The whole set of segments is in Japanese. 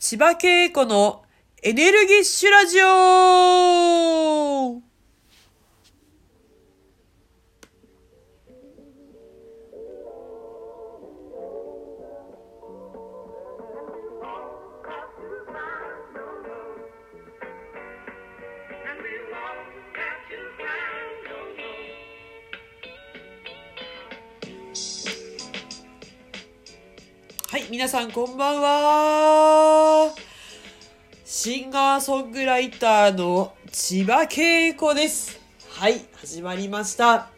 千葉恵子のエネルギッシュラジオ。皆さんこんばんは。シンガーソングライターの千葉恵子です。はい、始まりました。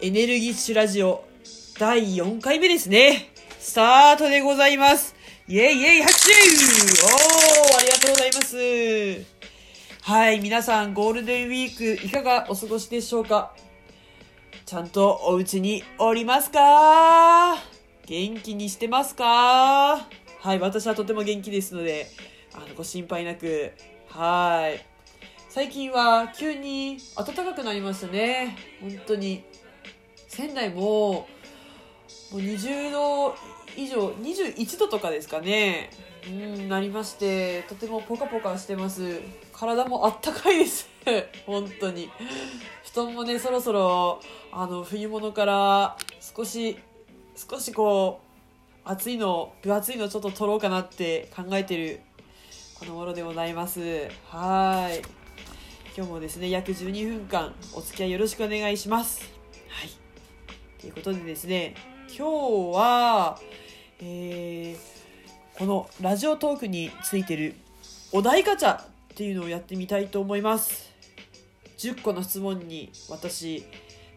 エネルギッシュラジオ第4回目ですね。スタートでございます。イェイイェイ拍手おー、ありがとうございます。はい、皆さんゴールデンウィークいかがお過ごしでしょうか？ちゃんとお家におりますか？元気にしてますか？はい、私はとても元気ですので、あの、ご心配なく、はい。最近は急に暖かくなりましたね。本当に。仙台も、もう20度以上、21度とかですかね。うん、なりまして、とてもポカポカしてます。体もあったかいです。本当に。布団もね、そろそろ、あの、冬物から少し少しこう暑いの分厚いのちょっと取ろうかなって考えてるこの頃でございます。はい。今日もですね約12分間お付き合いよろしくお願いします。はい。ということでですね今日はえー、このラジオトークについてるお題ガチャっていうのをやってみたいと思います。10個の質問に私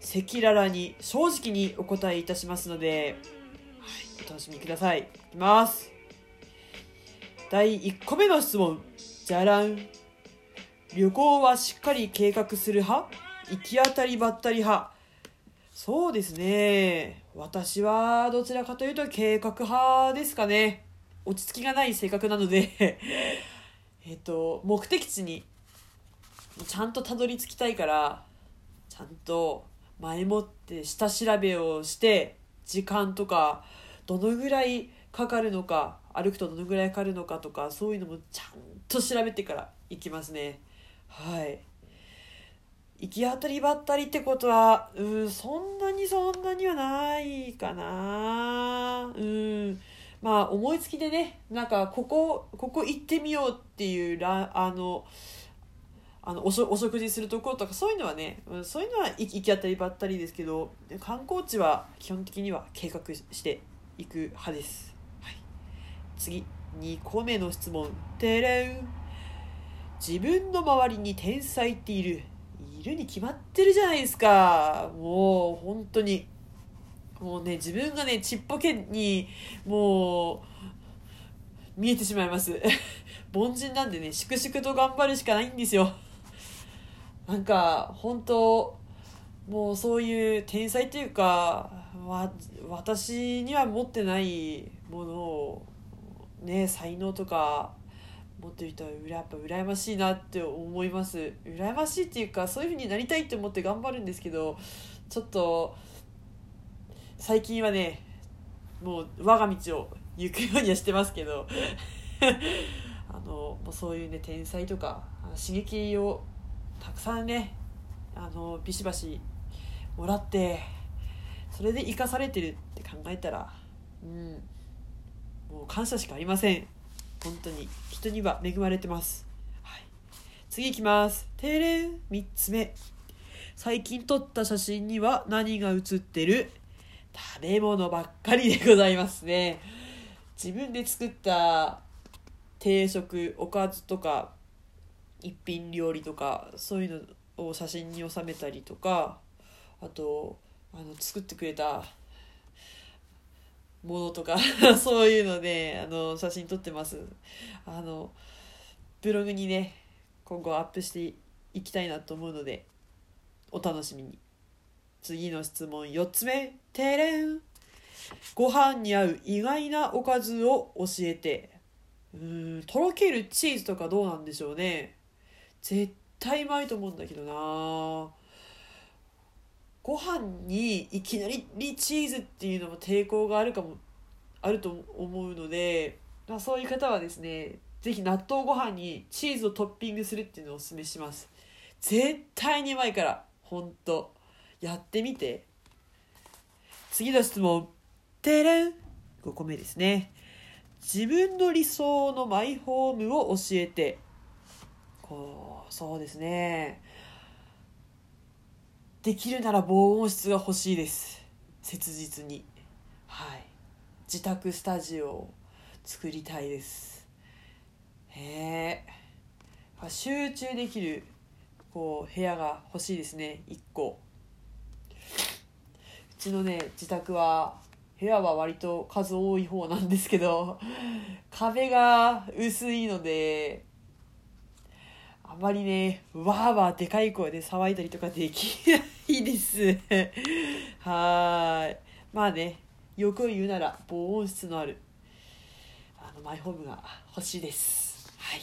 赤裸々に正直にお答えいたしますので、はい、お楽しみください。いきます。第1個目の質問。じゃらん。旅行はしっかり計画する派？行き当たりばったり派？そうですね。私はどちらかというと計画派ですかね。落ち着きがない性格なので えっと、目的地にちゃんとたどり着きたいから、ちゃんと前もって下調べをして時間とかどのぐらいかかるのか歩くとどのぐらいかかるのかとかそういうのもちゃんと調べてから行きますね。はい。行き当たりばったりってことはうんそんなにそんなにはないかな。うん。まあ思いつきでねなんかここここ行ってみようっていうらあのあのおしお食事するところとかそういうのはねそういうのは行き行き当たりばったりですけど観光地は基本的には計画していく派です、はい、次。2個目の質問。てれん自分の周りに天才っている。いるに決まってるじゃないですか。もう本当に。もうね自分がねちっぽけにもう見えてしまいます。凡人なんでね粛々と頑張るしかないんですよ。なんか本当もうそういう天才っていうかわ私には持ってないものをね才能とか持ってる人はやっぱ羨ましいなって思います。羨ましいっていうかそういうふうになりたいって思って頑張るんですけどちょっと最近はねもう我が道を行くようにはしてますけど あのもうそういうね天才とか刺激をたくさんねあのビシバシもらってそれで生かされてるって考えたらうんもう感謝しかありません。本当に。人には恵まれてます、はい、次いきます。てれん3つ目。最近撮った写真には何が写ってる？食べ物ばっかりでございますね。自分で作った定食おかずとか一品料理とかそういうのを写真に収めたりとかあとあの作ってくれたものとか そういうのであの写真撮ってます。あのブログにね今後アップしていきたいなと思うのでお楽しみに。次の質問4つ目てれんご飯に合う意外なおかずを教えて。うんとろけるチーズとかどうなんでしょうね。絶対うまいと思うんだけどな。ご飯にいきなりチーズっていうのも抵抗があるかもあると思うのでまあ、そういう方はですね是非納豆ご飯にチーズをトッピングするっていうのをおすすめします。絶対にうまいからほんと。やってみて。次の質問。てれん。5個目ですね。自分の理想のマイホームを教えて。こうそうですね。できるなら防音室が欲しいです。切実に。はい。自宅スタジオを作りたいです。へえ集中できるこう部屋が欲しいですね。1個。うちのね自宅は部屋は割と数多い方なんですけど壁が薄いのであまりねわーわーでかい声で騒いだりとかできないです。はい。まあねよく言うなら防音室のあるあのマイホームが欲しいです。はい。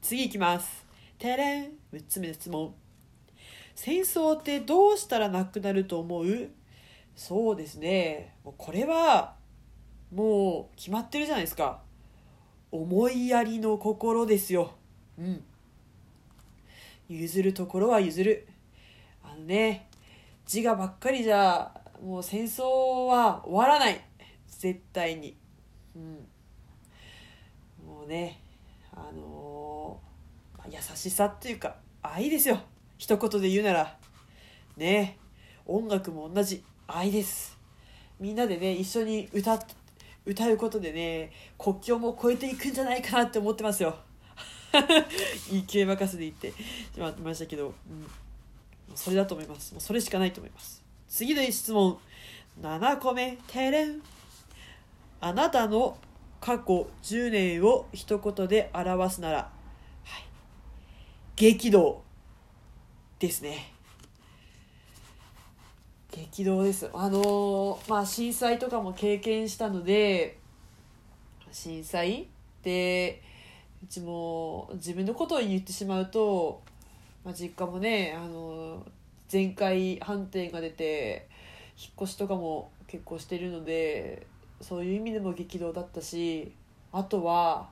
次いきます。てれん6つ目の質問。戦争ってどうしたらなくなると思う？そうですね。もうこれはもう決まってるじゃないですか。思いやりの心ですよ。うん。譲るところは譲る。あのね自我ばっかりじゃもう戦争は終わらない。絶対に。うん。もうねあのー、優しさっていうか愛ですよ。一言で言うなら。ね音楽も同じ。愛です。みんなでね一緒に歌歌うことでね国境も越えていくんじゃないかなって思ってますよ。勢 い任せで言ってしまいましたけど、うん、それだと思います。もうそれしかないと思います。次の質問。7個目てれん。あなたの過去10年を一言で表すなら、はい、激動ですね。激動です。あのまあ震災とかも経験したので震災でうちも自分のことを言ってしまうと、まあ、実家もねあの全壊判定が出て引っ越しとかも結構してるのでそういう意味でも激動だったしあとは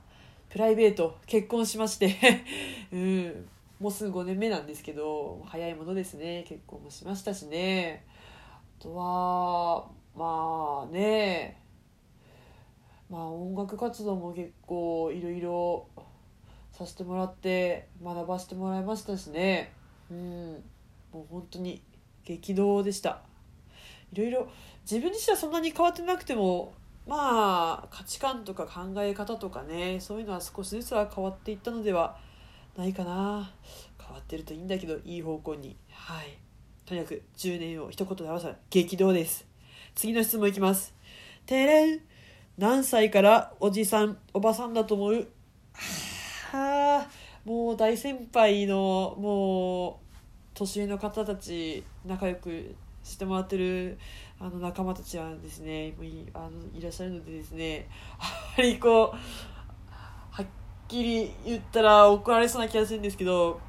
プライベート結婚しまして うんもうすぐ5年目なんですけど早いものですね結婚もしましたしね。あとはまあね楽活動も結構いろいろさせてもらって学ばせてもらいましたしね。うん。もう本当に激動でした。いろいろ自分自身はそんなに変わってなくてもまあ価値観とか考え方とかねそういうのは少しずつは変わっていったのではないかな。変わってるといいんだけどいい方向に。はい。とにかく10年を一言で表したら激動です。次の質問いきます。てれん何歳からおじさんおばさんだと思う？はあもう大先輩のもう年上の方たち仲良くしてもらってるあの仲間たちはですねもういあのいらっしゃるのでですねあまりこうはっきり言ったら怒られそうな気がするんですけど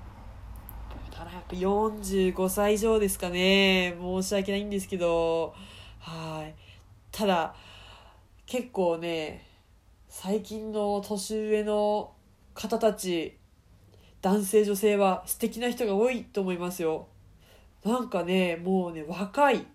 ただやっぱ45歳以上ですかね申し訳ないんですけどはい。ただ結構ね最近の年上の方たち男性女性は素敵な人が多いと思いますよ。なんかねもうね若い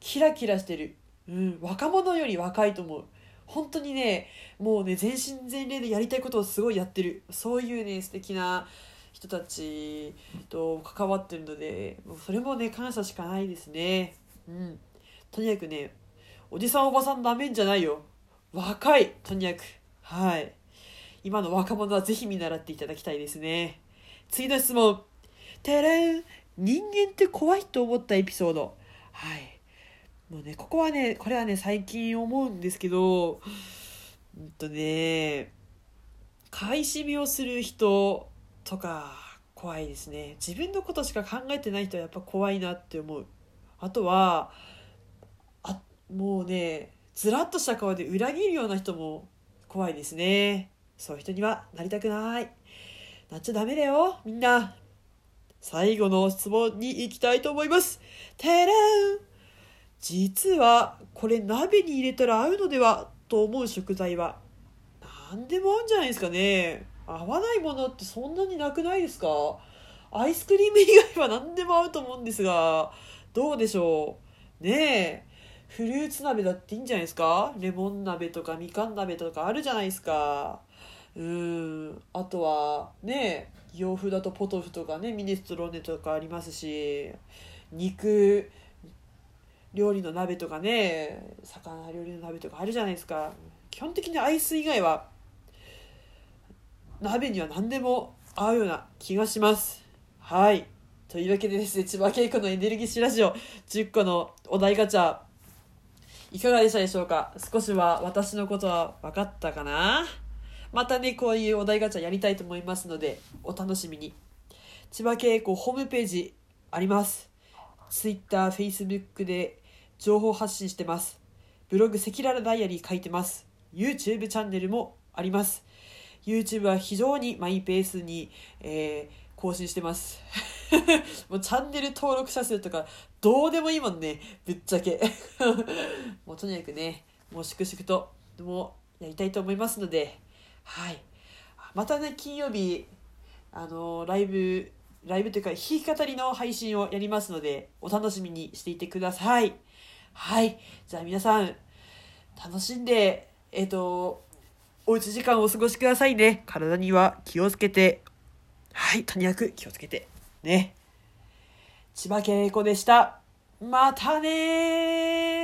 キラキラしてる、うん、若者より若いと思う。本当にねもうね全身全霊でやりたいことをすごいやってる。そういうね素敵な人たちと関わってるのでもうそれもね感謝しかないですね。うん。とにかくねおじさんおばさんなめんじゃないよ。若いとにかく。はい。今の若者はぜひ見習っていただきたいですね。次の質問。てれん。人間って怖いと思ったエピソード。はい。もうねここはねこれはね最近思うんですけどうんとね買い占めをする人とか怖いですね。自分のことしか考えてない人はやっぱ怖いなって思う。あとはあもうねずらっとした顔で裏切るような人も怖いですね。そういう人にはなりたくない。なっちゃダメだよみんな。最後の質問に行きたいと思います。てれん。実はこれ鍋に入れたら合うのではと思う食材は何でも合うんじゃないですかね。合わないものってそんなになくないですか？アイスクリーム以外は何でも合うと思うんですがどうでしょう。ねえ。フルーツ鍋だっていいんじゃないですか？レモン鍋とかみかん鍋とかあるじゃないですか。うん。あとはね洋風だとポトフとかねミネストローネとかありますし肉料理の鍋とかね魚料理の鍋とかあるじゃないですか。基本的にアイス以外は鍋には何でも合うような気がします。はい。というわけでですね千葉恵子のエネルギッシュラジオ10個のお題ガチャいかがでしたでしょうか？少しは私のことは分かったかな？またねこういうお題ガチャやりたいと思いますのでお楽しみに。千葉恵子ホームページあります。Twitter、Facebook で情報発信してます。ブログ赤裸々ダイアリー書いてます。YouTube チャンネルもあります。YouTube は非常にマイペースに、えー更新してます。もうチャンネル登録者数とかどうでもいいもんね。ぶっちゃけ。もうとにかくねもう粛々ともやりたいと思いますので。はい。またね金曜日あのライブライブというか弾き語りの配信をやりますのでお楽しみにしていてください。はい。じゃあ皆さん楽しんでえっ、ー、とおうち時間をお過ごしくださいね。体には気をつけて。はい、とにかく気をつけて。ね。千葉恵子でした。またね